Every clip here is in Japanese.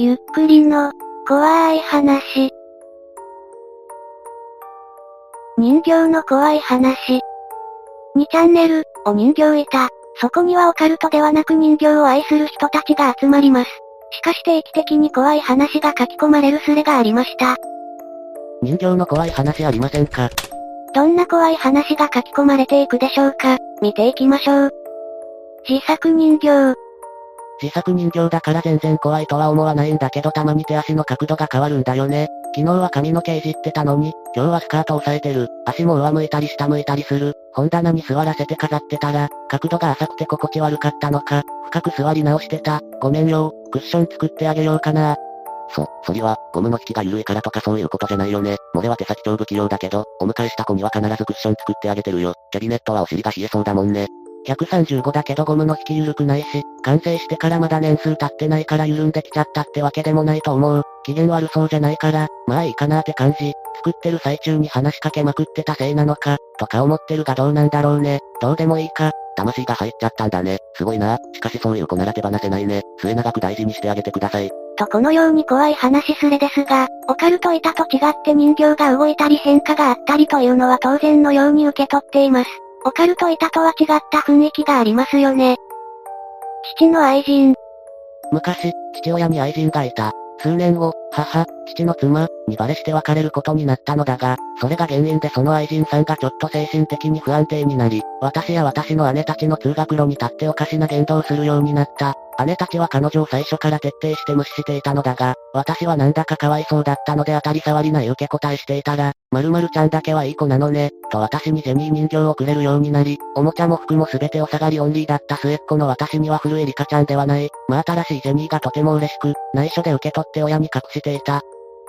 ゆっくりの、怖い話。人形の怖い話。2チャンネル、お人形いた。そこにはオカルトではなく人形を愛する人たちが集まります。しかし定期的に怖い話が書き込まれるスレがありました。人形の怖い話ありませんか？どんな怖い話が書き込まれていくでしょうか見ていきましょう。自作人形。自作人形だから全然怖いとは思わないんだけどたまに手足の角度が変わるんだよね。昨日は髪の毛いじってたのに、今日はスカート押さえてる。足も上向いたり下向いたりする。本棚に座らせて飾ってたら、角度が浅くて心地悪かったのか、深く座り直してた。ごめんよ、クッション作ってあげようかな。そ、そりは、ゴムの引きが緩いからとかそういうことじゃないよね。俺は手先超不器用だけど、お迎えした子には必ずクッション作ってあげてるよ。キャビネットはお尻が冷えそうだもんね。135だけどゴムの引き緩くないし、完成してからまだ年数経ってないから緩んできちゃったってわけでもないと思う。機嫌悪そうじゃないから、まあいいかなって感じ。作ってる最中に話しかけまくってたせいなのか、とか思ってるがどうなんだろうね。どうでもいいか。魂が入っちゃったんだね。すごいな。しかしそういう子なら手放せないね。末永く大事にしてあげてください。とこのように怖い話すれですが、オカルト板と違って人形が動いたり変化があったりというのは当然のように受け取っています。オカルト板とは違った雰囲気がありますよね。父の愛人。昔、父親に愛人がいた。数年後、母、父の妻、にバレして別れることになったのだが、それが原因でその愛人さんがちょっと精神的に不安定になり、私や私の姉たちの通学路に立っておかしな言動をするようになった。姉たちは彼女を最初から徹底して無視していたのだが、私はなんだかかわいそうだったので当たり障りない受け答えしていたら、〇〇ちゃんだけはいい子なのね、と私にジェニー人形をくれるようになり、おもちゃも服も全てお下がりオンリーだった末っ子の私には古いリカちゃんではない、まあ新しいジェニーがとても嬉しく、内緒で受け取って親に隠していた。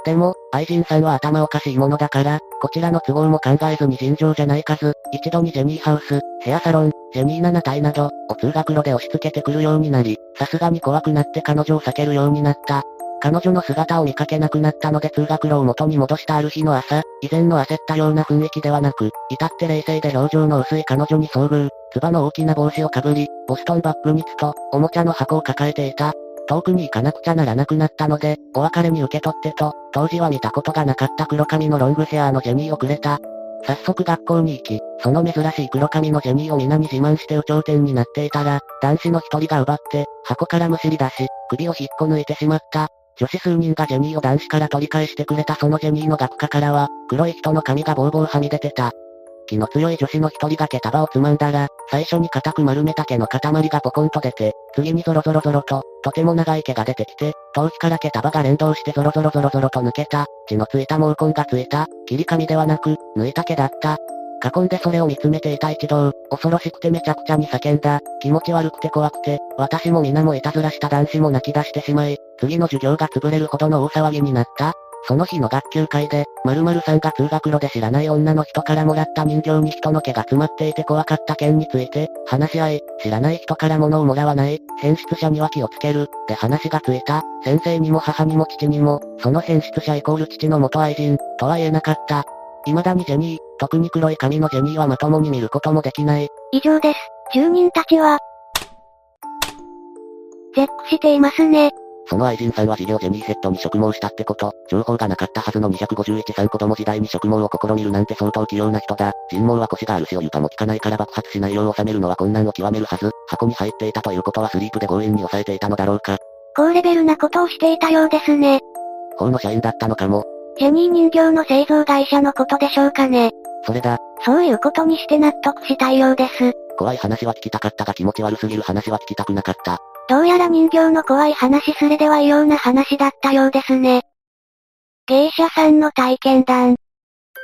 でも、愛人さんは頭おかしいものだから、こちらの都合も考えずに尋常じゃない数、一度にジェニーハウス、ヘアサロン、ジェニー7体など、を通学路で押し付けてくるようになり、さすがに怖くなって彼女を避けるようになった。彼女の姿を見かけなくなったので通学路を元に戻したある日の朝、以前の焦ったような雰囲気ではなく、至って冷静で表情の薄い彼女に遭遇、つばの大きな帽子をかぶり、ボストンバッグにつと、おもちゃの箱を抱えていた。遠くに行かなくちゃならなくなったので、お別れに受け取ってと、当時は見たことがなかった黒髪のロングヘアのジェニーをくれた。早速学校に行き、その珍しい黒髪のジェニーを皆に自慢して有頂天になっていたら、男子の一人が奪って、箱からむしり出し、首を引っこ抜いてしまった。女子数人がジェニーを男子から取り返してくれたそのジェニーの学科からは、黒い人の髪がボーボーはみ出てた。気の強い女子の一人が毛束をつまんだら、最初に固く丸めた毛の塊がポコンと出て、次にゾロゾロゾロと、とても長い毛が出てきて、頭皮から毛束が連動してゾロゾロゾロゾロと抜けた。血のついた毛根がついた。切り髪ではなく、抜いた毛だった。囲んでそれを見つめていた一同、恐ろしくてめちゃくちゃに叫んだ。気持ち悪くて怖くて、私も皆もいたずらした男子も泣き出してしまい、次の授業が潰れるほどの大騒ぎになった。その日の学級会で、〇〇さんが通学路で知らない女の人からもらった人形に人の毛が詰まっていて怖かった件について、話し合い、知らない人から物をもらわない、変質者には気をつける、で話がついた。先生にも母にも父にも、その変質者イコール父の元愛人、とは言えなかった。未だにジェニー、特に黒い髪のジェニーはまともに見ることもできない。以上です。住人たちは、絶句していますね。その愛人さんは事業ジェニーヘッドに植毛したってこと、情報がなかったはずの251さん子供時代に植毛を試みるなんて相当器用な人だ。人毛は腰があるしお床も効かないから爆発しないよう収めるのは困難を極めるはず。箱に入っていたということはスリープで強引に抑えていたのだろうか。高レベルなことをしていたようですね。法の社員だったのかも。ジェニー人形の製造会社のことでしょうかね。それだ。そういうことにして納得したいようです。怖い話は聞きたかったが気持ち悪すぎる話は聞きたくなかった。どうやら人形の怖い話すれでは異様な話だったようですね。芸者さんの体験談。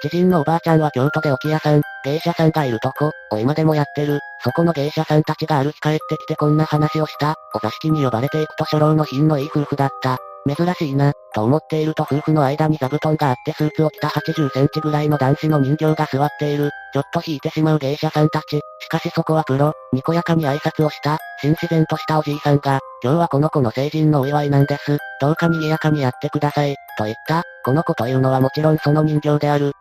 知人のおばあちゃんは京都で置屋さん、芸者さんがいるとこ、を今でもやってる。そこの芸者さんたちがある日帰ってきてこんな話をした。お座敷に呼ばれていくと初老の品のいい夫婦だった。珍しいな、と思っていると夫婦の間に座布団があってスーツを着た80センチぐらいの男子の人形が座っている。ちょっと引いてしまう芸者さんたち。しかしそこはプロ、にこやかに挨拶をした、新自然としたおじいさんが、今日はこの子の成人のお祝いなんです。どうか賑やかにやってください、と言った。この子というのはもちろんその人形である。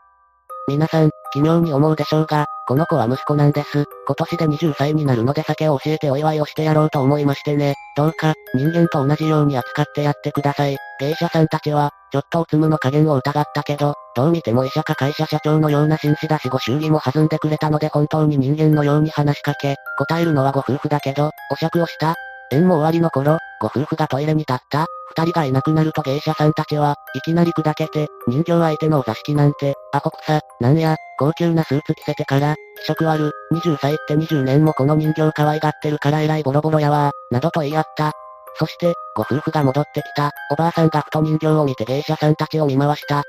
皆さん、奇妙に思うでしょうが、この子は息子なんです。今年で20歳になるので酒を教えてお祝いをしてやろうと思いましてね。どうか、人間と同じように扱ってやってください。芸者さんたちは、ちょっとおつむの加減を疑ったけど、どう見ても医者か会社社長のような紳士だしご祝儀も弾んでくれたので本当に人間のように話しかけ、答えるのはご夫婦だけど、お酌をした縁も終わりの頃、ご夫婦がトイレに立った、二人がいなくなると芸者さんたちは、いきなり砕けて、人形相手のお座敷なんて、アホ草、なんや、高級なスーツ着せてから、気色悪、20歳って20年もこの人形可愛がってるから偉いボロボロやわなどと言い合った。そして、ご夫婦が戻ってきた、おばあさんがふと人形を見て芸者さんたちを見回した。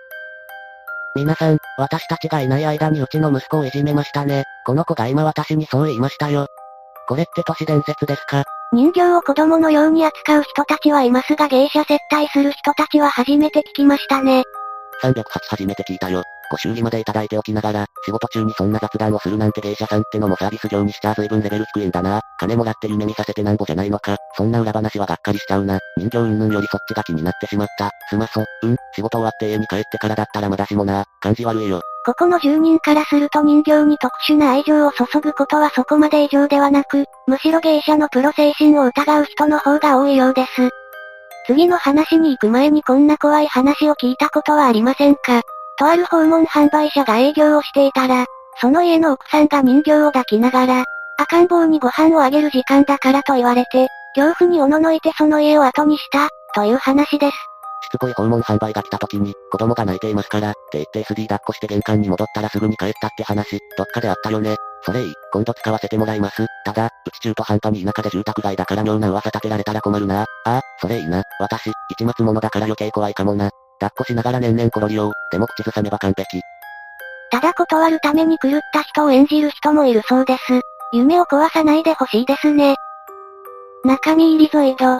皆さん、私たちがいない間にうちの息子をいじめましたね。この子が今私にそう言いましたよ。これって都市伝説ですか？人形を子供のように扱う人たちはいますが芸者接待する人たちは初めて聞きましたね。308初めて聞いたよ。ご修理までいただいておきながら、仕事中にそんな雑談をするなんて芸者さんってのもサービス業にしちゃ随分レベル低いんだな。金もらって夢見させてなんぼじゃないのか。そんな裏話はがっかりしちゃうな。人形云々よりそっちが気になってしまった。すまそ、うん、仕事終わって家に帰ってからだったらまだしもな。感じ悪いよ。ここの住人からすると人形に特殊な愛情を注ぐことはそこまで異常ではなく、むしろ芸者のプロ精神を疑う人の方が多いようです。次の話に行く前にこんな怖い話を聞いたことはありませんか？とある訪問販売者が営業をしていたら、その家の奥さんが人形を抱きながら、赤ん坊にご飯をあげる時間だからと言われて、恐怖におののいてその家を後にした、という話です。つこい訪問販売が来た時に、子供が泣いていますから、って言って SD 抱っこして玄関に戻ったらすぐに帰ったって話、どっかであったよね。それいい、今度使わせてもらいます。ただ、うち中途半端に田舎で住宅街だから妙な噂立てられたら困るな。ああ、それいいな。私、一末者だから余計怖いかもな。抱っこしながら年々転りよう。でも口ずさめば完璧。ただ断るために狂った人を演じる人もいるそうです。夢を壊さないでほしいですね。中身入りゾイド。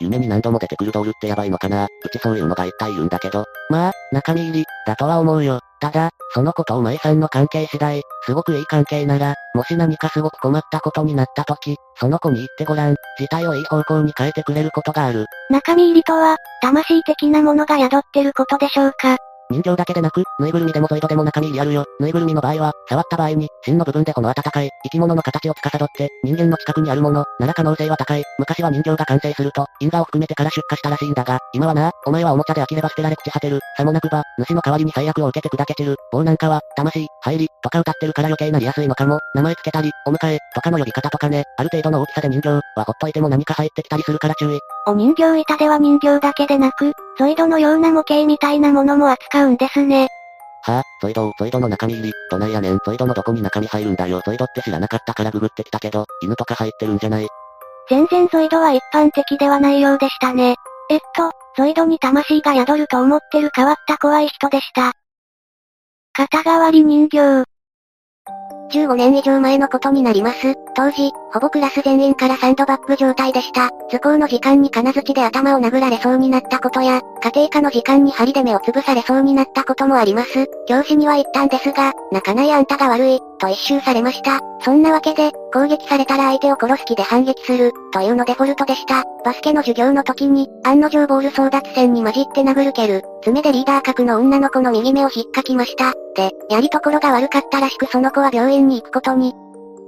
夢に何度も出てくるドールってやばいのかなうちそういうのが一体言うんだけど。まあ、中身入り、だとは思うよ。ただ、その子とお前さんの関係次第、すごくいい関係なら、もし何かすごく困ったことになった時、その子に言ってごらん、事態をいい方向に変えてくれることがある。中身入りとは、魂的なものが宿ってることでしょうか人形だけでなく、ぬいぐるみでもゾイドでも中身入りあるよ。ぬいぐるみの場合は、触った場合に、芯の部分でこの温かい、生き物の形を司って、人間の近くにあるもの、なら可能性は高い。昔は人形が完成すると、因果を含めてから出荷したらしいんだが、今はな、お前はおもちゃで飽きれば捨てられ朽ち果てる。さもなくば、主の代わりに最悪を受けて砕け散る。棒なんかは、魂、入り、とか歌ってるから余計なりやすいのかも。名前つけたり、お迎え、とかの呼び方とかね、ある程度の大きさで人形、はほっといても何か入ってきたりするから注意。お人形板では人形だけでなく、ゾイドのような模型みたいなものも扱うんですね。はぁ、あ、ゾイド、ゾイドの中身入り、どないやねん、ゾイドのどこに中身入るんだよ、ゾイドって知らなかったからググってきたけど、犬とか入ってるんじゃない全然ゾイドは一般的ではないようでしたね。えっと、ゾイドに魂が宿ると思ってる変わった怖い人でした。肩代わり人形。15年以上前のことになります。当時、ほぼクラス全員からサンドバッグ状態でした。図工の時間に金槌で頭を殴られそうになったことや、家庭科の時間に針で目をつぶされそうになったこともあります。教師には言ったんですが、泣かないあんたが悪い、と一周されました。そんなわけで、攻撃されたら相手を殺す気で反撃する、というのデフォルトでした。バスケの授業の時に、案の定ボール争奪戦に混じって殴る蹴る、爪でリーダー格の女の子の右目を引っかきました。で、やりところが悪かったらしくその子は病院に行くことに、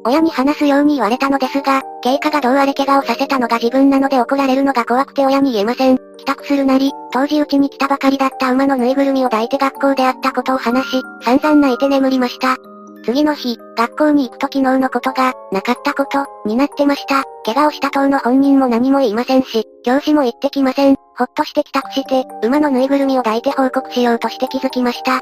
親に話すように言われたのですが、経過がどうあれ怪我をさせたのが自分なので怒られるのが怖くて親に言えません。帰宅するなり、当時うちに来たばかりだった馬のぬいぐるみを抱いて学校であったことを話し、散々泣いて眠りました。次の日、学校に行くと昨日のことが、なかったこと、になってました。怪我をした党の本人も何も言いませんし、教師も言ってきません。ほっとして帰宅して、馬のぬいぐるみを抱いて報告しようとして気づきました。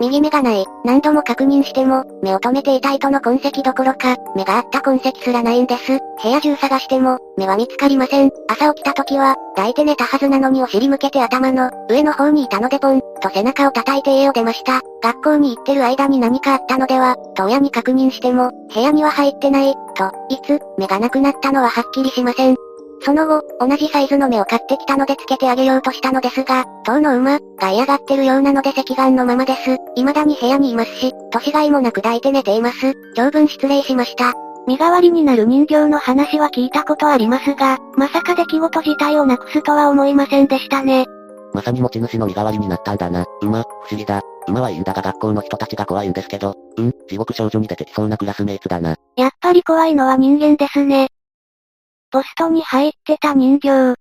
右目がない。何度も確認しても、目を止めていた糸の痕跡どころか、目があった痕跡すらないんです。部屋中探しても、目は見つかりません。朝起きた時は、抱いて寝たはずなのにお尻向けて頭の、上の方にいたのでポン、と背中を叩いて家を出ました。学校に行ってる間に何かあったのでは、と親に確認しても、部屋には入ってない、と、いつ、目がなくなったのははっきりしません。その後、同じサイズの目を買ってきたのでつけてあげようとしたのですが、当の馬、が嫌がってるようなので赤眼のままです。未だに部屋にいますし、年がいもなく抱いて寝ています。長文失礼しました。身代わりになる人形の話は聞いたことありますが、まさか出来事自体をなくすとは思いませんでしたね。まさに持ち主の身代わりになったんだな。馬、不思議だ。馬はいいんだが学校の人たちが怖いんですけど、うん、地獄少女に出てきそうなクラスメイツだな。やっぱり怖いのは人間ですね。ポストに入ってた人形。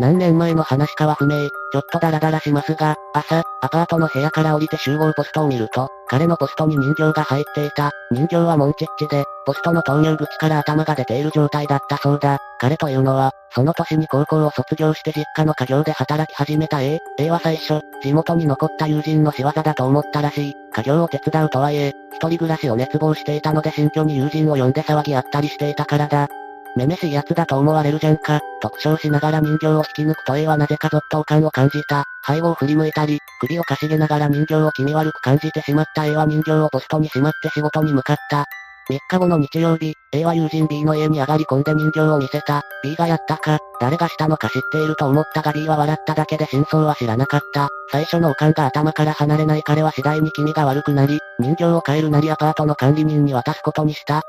何年前の話かは不明、ちょっとダラダラしますが、朝、アパートの部屋から降りて集合ポストを見ると、彼のポストに人形が入っていた。人形はモンチッチで、ポストの投入口から頭が出ている状態だったそうだ。彼というのは、その年に高校を卒業して実家の家業で働き始めた A。A は最初、地元に残った友人の仕業だと思ったらしい。家業を手伝うとはいえ、一人暮らしを熱望していたので新居に友人を呼んで騒ぎあったりしていたからだ。めめしい奴だと思われるじゃんか。特徴しながら人形を引き抜くと A はなぜかゾッと感を感じた。背後を振り向いたり、首をかしげながら人形を気味悪く感じてしまった A は人形をポストにしまって仕事に向かった。3日後の日曜日、A は友人 B の家に上がり込んで人形を見せた。B がやったか、誰がしたのか知っていると思ったが B は笑っただけで真相は知らなかった。最初のおかんが頭から離れない彼は次第に気味が悪くなり、人形を変えるなりアパートの管理人に渡すことにした。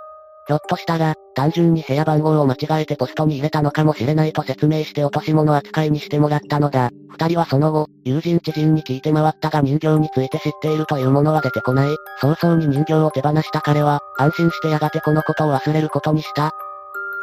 ひょっとしたら、単純に部屋番号を間違えてポストに入れたのかもしれないと説明して落とし物扱いにしてもらったのだ。二人はその後、友人知人に聞いて回ったが人形について知っているというものは出てこない。早々に人形を手放した彼は、安心してやがてこのことを忘れることにした。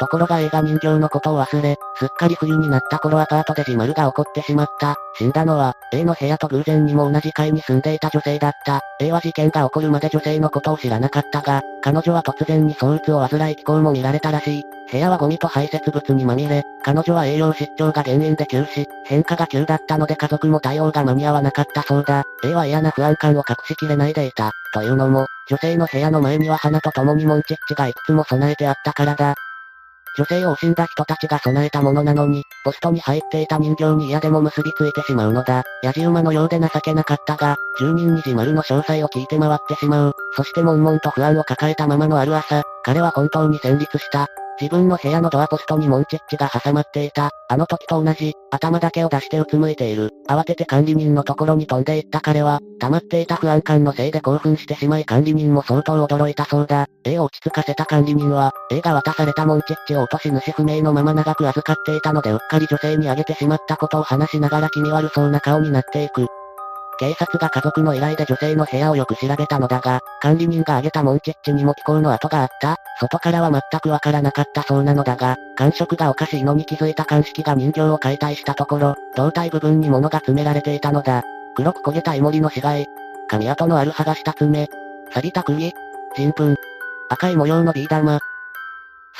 ところが映画人形のことを忘れ、すっかり冬になった頃アパートで自丸が起こってしまった。死んだのは、A の部屋と偶然にも同じ階に住んでいた女性だった。A は事件が起こるまで女性のことを知らなかったが、彼女は突然に躁うつを患い気候も見られたらしい。部屋はゴミと排泄物にまみれ、彼女は栄養失調が原因で急死、変化が急だったので家族も対応が間に合わなかったそうだ。A は嫌な不安感を隠しきれないでいた。というのも、女性の部屋の前には花と共にモンチッチがいくつも備えてあったからだ。女性を惜しんだ人たちが備えたものなのに、ポストに入っていた人形に嫌でも結びついてしまうのだ。ヤジ馬のようで情けなかったが、住人に自丸の詳細を聞いて回ってしまう。そして悶々と不安を抱えたままのある朝、彼は本当に戦慄した。自分の部屋のドアポストにモンチッチが挟まっていた。あの時と同じ、頭だけを出してうつむいている。慌てて管理人のところに飛んでいった彼は、溜まっていた不安感のせいで興奮してしまい管理人も相当驚いたそうだ。A を落ち着かせた管理人は、A が渡されたモンチッチを落とし主不明のまま長く預かっていたのでうっかり女性にあげてしまったことを話しながら気味悪そうな顔になっていく。警察が家族の依頼で女性の部屋をよく調べたのだが、管理人が挙げたモンチッチにも気候の跡があった。外からは全くわからなかったそうなのだが、感触がおかしいのに気づいた鑑識が人形を解体したところ、胴体部分に物が詰められていたのだ。黒く焦げたイモリの死骸。髪跡のある剥がした爪。錆びた釘。人糞。赤い模様のビー玉。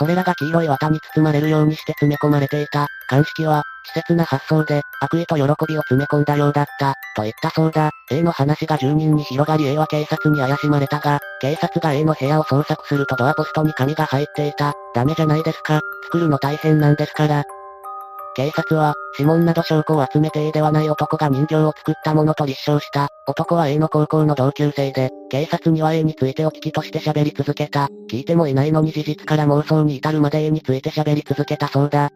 それらが黄色い綿に包まれるようにして詰め込まれていた。鑑識は、稚拙な発想で、悪意と喜びを詰め込んだようだった、と言ったそうだ。A の話が住人に広がり A は警察に怪しまれたが、警察が A の部屋を捜索するとドアポストに紙が入っていた。ダメじゃないですか。作るの大変なんですから。警察は、指紋など証拠を集めて A ではない男が人形を作ったものと立証した。男は A の高校の同級生で、警察には A についてお聞きとして喋り続けた。聞いてもいないのに事実から妄想に至るまで A について喋り続けたそうだ。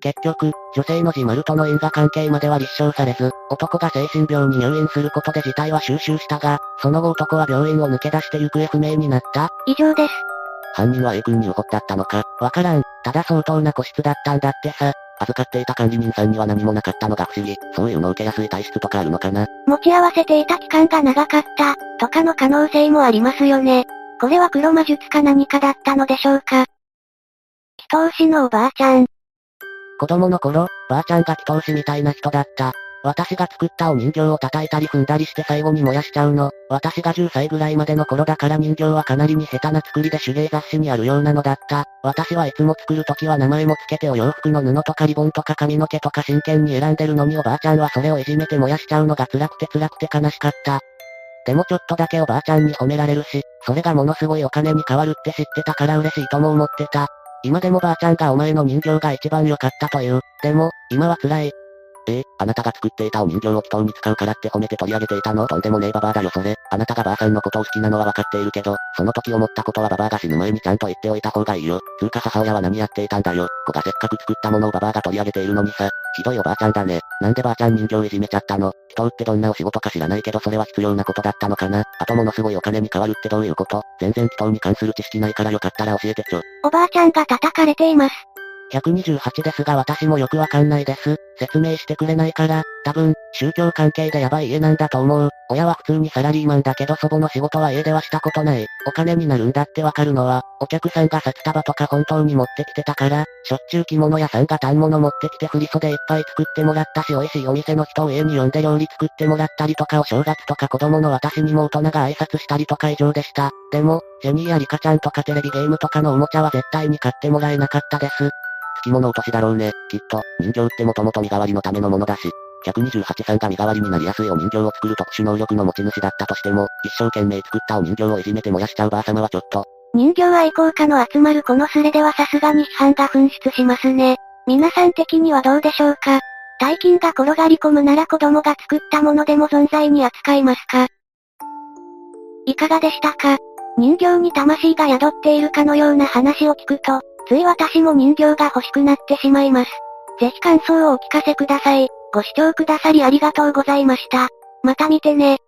結局、女性の自丸との因果関係までは立証されず、男が精神病に入院することで事態は収拾したが、その後男は病院を抜け出して行方不明になった。以上です。犯人は A 君に怒ったったのかわからん。ただ相当な個室だったんだってさ。預かっていた管理人さんには何もなかったのが不思議。そういうの受けやすい体質とかあるのかな持ち合わせていた期間が長かった、とかの可能性もありますよね。これは黒魔術か何かだったのでしょうか。祈祷師のおばあちゃん。子供の頃、ばあちゃんが祈祷師みたいな人だった。私が作ったお人形を叩いたり踏んだりして最後に燃やしちゃうの。私が10歳ぐらいまでの頃だから人形はかなりに下手な作りで手芸雑誌にあるようなのだった。私はいつも作るときは名前もつけてお洋服の布とかリボンとか髪の毛とか真剣に選んでるのにおばあちゃんはそれをいじめて燃やしちゃうのが辛くて辛くて悲しかった。でもちょっとだけおばあちゃんに褒められるし、それがものすごいお金に変わるって知ってたから嬉しいとも思ってた。今でもばあちゃんがお前の人形が一番良かったという。でも、今は辛い。ええあなたが作っていたお人形を祈祷に使うからって褒めて取り上げていたの？とんでもねえババアだよそれ。あなたがばあさんのことを好きなのは分かっているけど、その時思ったことはババアが死ぬ前にちゃんと言っておいた方がいいよ。つうか母親は何やっていたんだよ。子がせっかく作ったものをババアが取り上げているのにさ。ひどいおばあちゃんだね。なんでばあちゃん人形いじめちゃったの？祈祷ってどんなお仕事か知らないけどそれは必要なことだったのかな？あとものすごいお金に変わるってどういうこと？全然祈祷に関する知識ないからよかったら教えてちょ。おばあちゃんが叩かれています。128ですが私もよくわかんないです。説明してくれないから、多分、宗教関係でやばい家なんだと思う。親は普通にサラリーマンだけど祖母の仕事は家ではしたことない。お金になるんだってわかるのは、お客さんが札束とか本当に持ってきてたから、しょっちゅう着物屋さんが単物持ってきて振袖いっぱい作ってもらったし美味しいお店の人を家に呼んで料理作ってもらったりとかお正月とか子供の私にも大人が挨拶したりとか異常でした。でも、ジェニーやリカちゃんとかテレビゲームとかのおもちゃは絶対に買ってもらえなかったです。付き物落としだろうね、きっと。人形ってもともと身代わりのためのものだし。128さんが身代わりになりやすいお人形を作る特殊能力の持ち主だったとしても、一生懸命作ったお人形をいじめて燃やしちゃうばあ様はちょっと。人形愛好家の集まるこのスレではさすがに批判が噴出しますね。皆さん的にはどうでしょうか？大金が転がり込むなら子供が作ったものでも存在に扱いますか？いかがでしたか？人形に魂が宿っているかのような話を聞くと、つい私も人形が欲しくなってしまいます。ぜひ感想をお聞かせください。ご視聴くださりありがとうございました。また見てね。